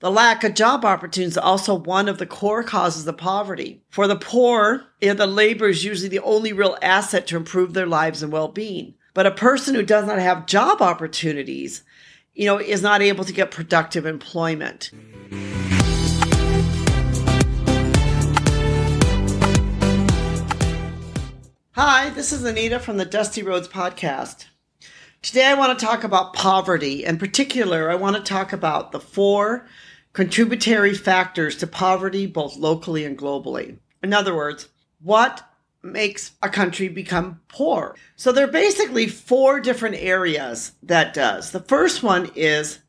The lack of job opportunities is also one of the core causes of poverty. For the poor, the labor is usually the only real asset to improve their lives and well-being. But a person who does not have job opportunities, you know, is not able to get productive employment. Hi, this is Anita from the Dusty Roads podcast. Today I want to talk about poverty. In particular, I want to talk about the four contributory factors to poverty, both locally and globally. In other words, what makes a country become poor? So there are basically four different areas that does. The first one is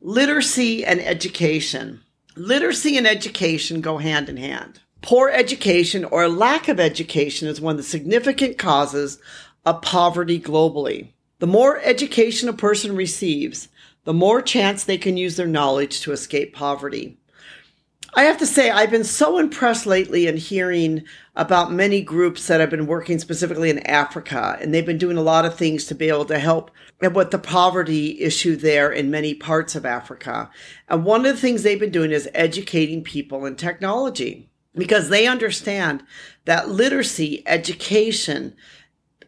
literacy and education. Literacy and education go hand in hand. Poor education or lack of education is one of the significant causes of poverty globally. The more education a person receives, the more chance they can use their knowledge to escape poverty. I have to say, I've been so impressed lately in hearing about many groups that have been working specifically in Africa, and they've been doing a lot of things to be able to help with the poverty issue there in many parts of Africa. And one of the things they've been doing is educating people in technology because they understand that literacy, education,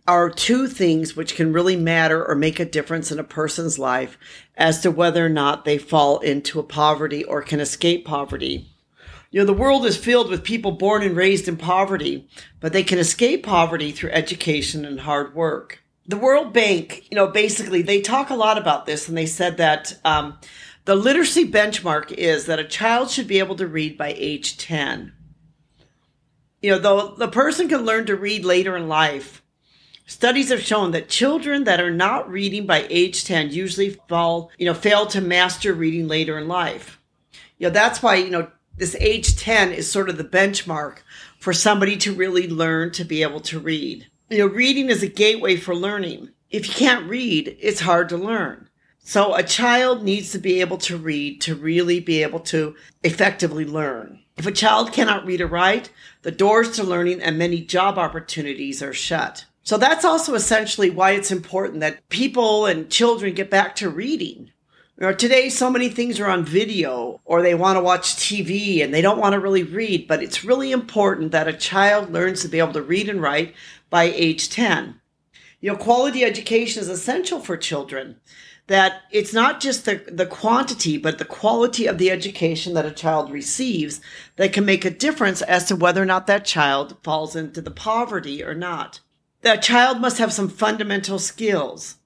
are two things which can really matter or make a difference in a person's life as to whether or not they fall into a poverty or can escape poverty. You know, the world is filled with people born and raised in poverty, but they can escape poverty through education and hard work. The World Bank, you know, basically they talk a lot about this and they said that um, the literacy benchmark is that a child should be able to read by age 10. You know, though the person can learn to read later in life, Studies have shown that children that are not reading by age 10 usually fall, you know, fail to master reading later in life. You know, that's why, you know, this age 10 is sort of the benchmark for somebody to really learn to be able to read. You know, reading is a gateway for learning. If you can't read, it's hard to learn. So a child needs to be able to read to really be able to effectively learn. If a child cannot read or write, the doors to learning and many job opportunities are shut. So that's also essentially why it's important that people and children get back to reading. You know, today, so many things are on video or they want to watch TV and they don't want to really read, but it's really important that a child learns to be able to read and write by age 10. You know, quality education is essential for children. That it's not just the, the quantity, but the quality of the education that a child receives that can make a difference as to whether or not that child falls into the poverty or not that child must have some fundamental skills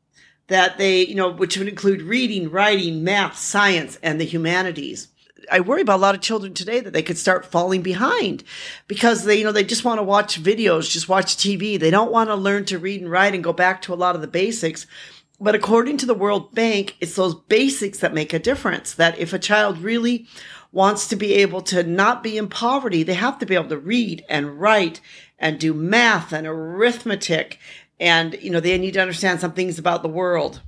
that they, you know, which would include reading, writing, math, science, and the humanities. I worry about a lot of children today that they could start falling behind because they, you know, they just want to watch videos, just watch TV. They don't want to learn to read and write and go back to a lot of the basics. But according to the World Bank, it's those basics that make a difference. That if a child really wants to be able to not be in poverty, they have to be able to read and write and do math and arithmetic. And, you know, they need to understand some things about the world.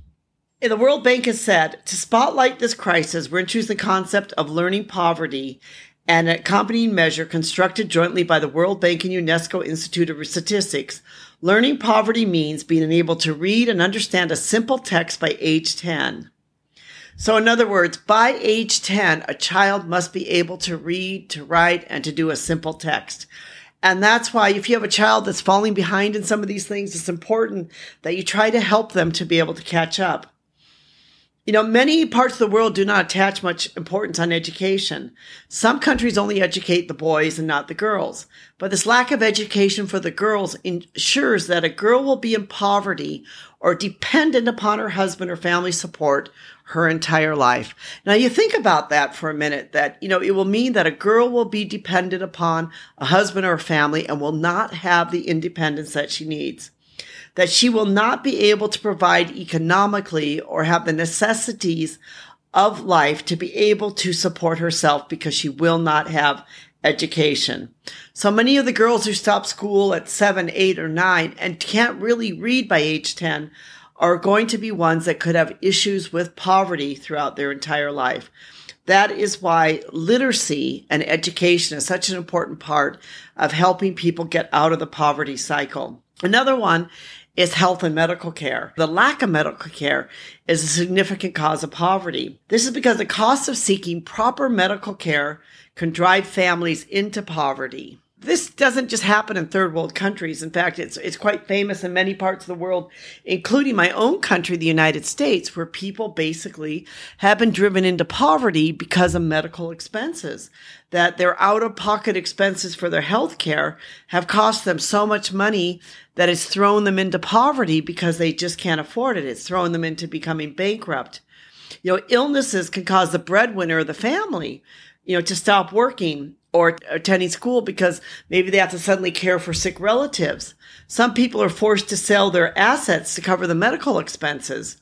And the World Bank has said to spotlight this crisis, we're introducing the concept of learning poverty and an accompanying measure constructed jointly by the World Bank and UNESCO Institute of Statistics. Learning poverty means being able to read and understand a simple text by age 10. So, in other words, by age 10, a child must be able to read, to write, and to do a simple text. And that's why if you have a child that's falling behind in some of these things, it's important that you try to help them to be able to catch up. You know, many parts of the world do not attach much importance on education. Some countries only educate the boys and not the girls. But this lack of education for the girls ensures that a girl will be in poverty or dependent upon her husband or family support her entire life. Now you think about that for a minute that, you know, it will mean that a girl will be dependent upon a husband or a family and will not have the independence that she needs that she will not be able to provide economically or have the necessities of life to be able to support herself because she will not have education. So many of the girls who stop school at seven, eight, or nine and can't really read by age 10 are going to be ones that could have issues with poverty throughout their entire life. That is why literacy and education is such an important part of helping people get out of the poverty cycle. Another one is health and medical care. The lack of medical care is a significant cause of poverty. This is because the cost of seeking proper medical care can drive families into poverty this doesn't just happen in third world countries. In fact, it's it's quite famous in many parts of the world, including my own country, the United States, where people basically have been driven into poverty because of medical expenses. That their out of pocket expenses for their health care have cost them so much money that it's thrown them into poverty because they just can't afford it. It's thrown them into becoming bankrupt. You know, illnesses can cause the breadwinner of the family, you know, to stop working or attending school because maybe they have to suddenly care for sick relatives. Some people are forced to sell their assets to cover the medical expenses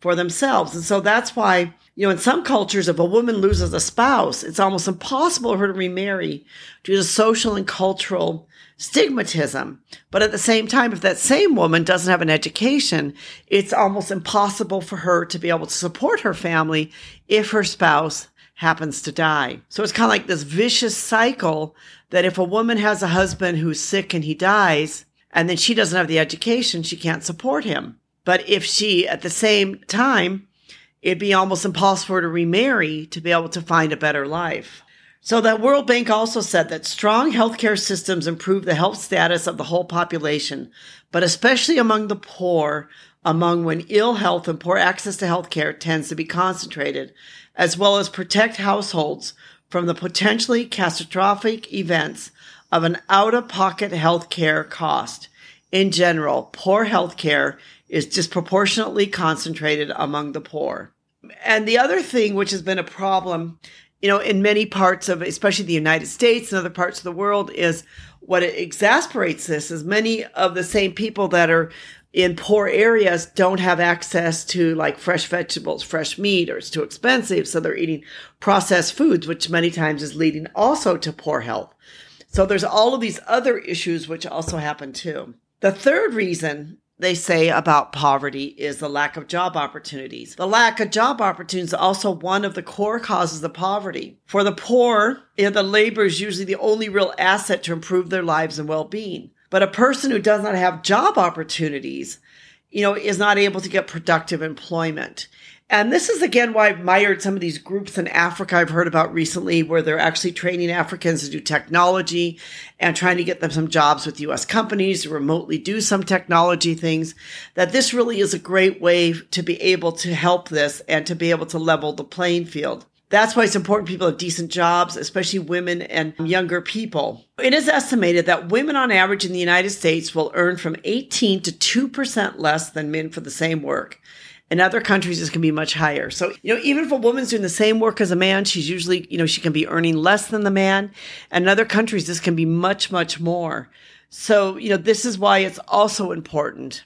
for themselves. And so that's why, you know, in some cultures, if a woman loses a spouse, it's almost impossible for her to remarry due to social and cultural stigmatism. But at the same time, if that same woman doesn't have an education, it's almost impossible for her to be able to support her family if her spouse happens to die. So it's kind of like this vicious cycle that if a woman has a husband who's sick and he dies, and then she doesn't have the education, she can't support him. But if she, at the same time, it'd be almost impossible to remarry to be able to find a better life. So the World Bank also said that strong healthcare systems improve the health status of the whole population, but especially among the poor, among when ill health and poor access to healthcare tends to be concentrated, as well as protect households from the potentially catastrophic events of an out of pocket health care cost. In general, poor health care is disproportionately concentrated among the poor. And the other thing, which has been a problem, you know, in many parts of, especially the United States and other parts of the world, is what exasperates this is many of the same people that are in poor areas don't have access to like fresh vegetables, fresh meat, or it's too expensive. So they're eating processed foods, which many times is leading also to poor health. So there's all of these other issues which also happen too. The third reason they say about poverty is the lack of job opportunities. The lack of job opportunities is also one of the core causes of poverty. For the poor, the labor is usually the only real asset to improve their lives and well-being. But a person who does not have job opportunities, you know, is not able to get productive employment. And this is again why I've admired some of these groups in Africa I've heard about recently where they're actually training Africans to do technology and trying to get them some jobs with US companies to remotely do some technology things. That this really is a great way to be able to help this and to be able to level the playing field. That's why it's important people have decent jobs, especially women and younger people. It is estimated that women on average in the United States will earn from 18 to 2% less than men for the same work. In other countries, this can be much higher. So, you know, even if a woman's doing the same work as a man, she's usually, you know, she can be earning less than the man. And in other countries, this can be much, much more. So, you know, this is why it's also important.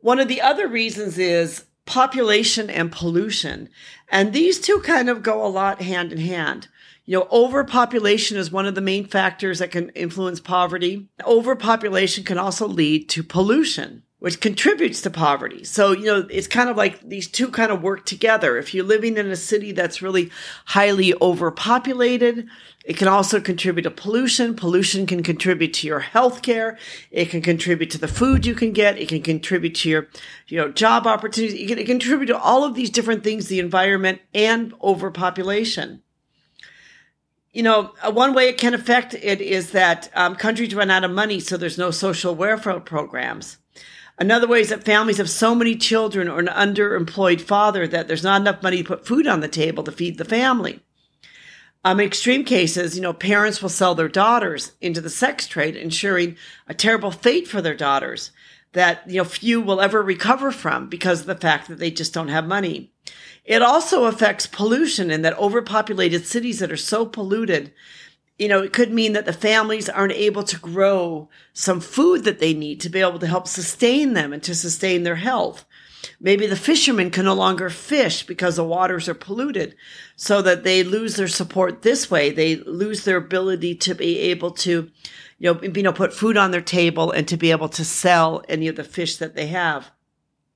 One of the other reasons is population and pollution. And these two kind of go a lot hand in hand. You know, overpopulation is one of the main factors that can influence poverty. Overpopulation can also lead to pollution which contributes to poverty. So, you know, it's kind of like these two kind of work together. If you're living in a city that's really highly overpopulated, it can also contribute to pollution. Pollution can contribute to your health care. It can contribute to the food you can get. It can contribute to your, you know, job opportunities. It can, contribute to all of these different things, the environment and overpopulation you know, uh, one way it can affect it is that um, countries run out of money, so there's no social welfare programs. Another way is that families have so many children or an underemployed father that there's not enough money to put food on the table to feed the family. Um, in extreme cases, you know, parents will sell their daughters into the sex trade, ensuring a terrible fate for their daughters that, you know, few will ever recover from because of the fact that they just don't have money. It also affects pollution in that overpopulated cities that are so polluted you know, it could mean that the families aren't able to grow some food that they need to be able to help sustain them and to sustain their health. Maybe the fishermen can no longer fish because the waters are polluted so that they lose their support this way. They lose their ability to be able to, you know, you know, put food on their table and to be able to sell any of the fish that they have.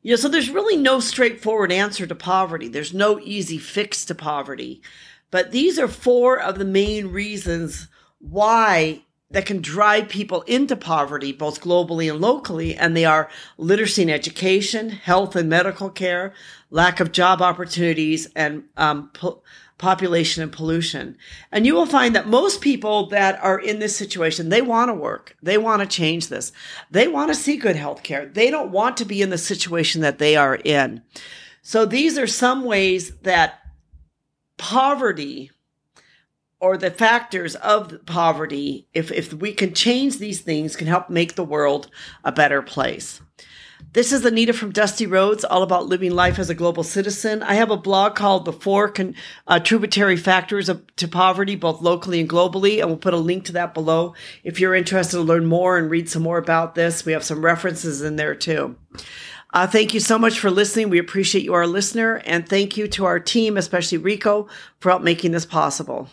You know, so there's really no straightforward answer to poverty. There's no easy fix to poverty. But these are four of the main reasons why that can drive people into poverty, both globally and locally, and they are literacy and education, health and medical care, lack of job opportunities, and um, po- population and pollution. And you will find that most people that are in this situation, they want to work. They want to change this. They want to see good health care. They don't want to be in the situation that they are in. So these are some ways that poverty or the factors of poverty, if, if we can change these things, can help make the world a better place. This is Anita from Dusty Roads, all about living life as a global citizen. I have a blog called The Four Con- uh, Tributary Factors of, to Poverty, both locally and globally, and we'll put a link to that below if you're interested to learn more and read some more about this. We have some references in there too. Uh, thank you so much for listening. We appreciate you, our listener, and thank you to our team, especially Rico, for help making this possible.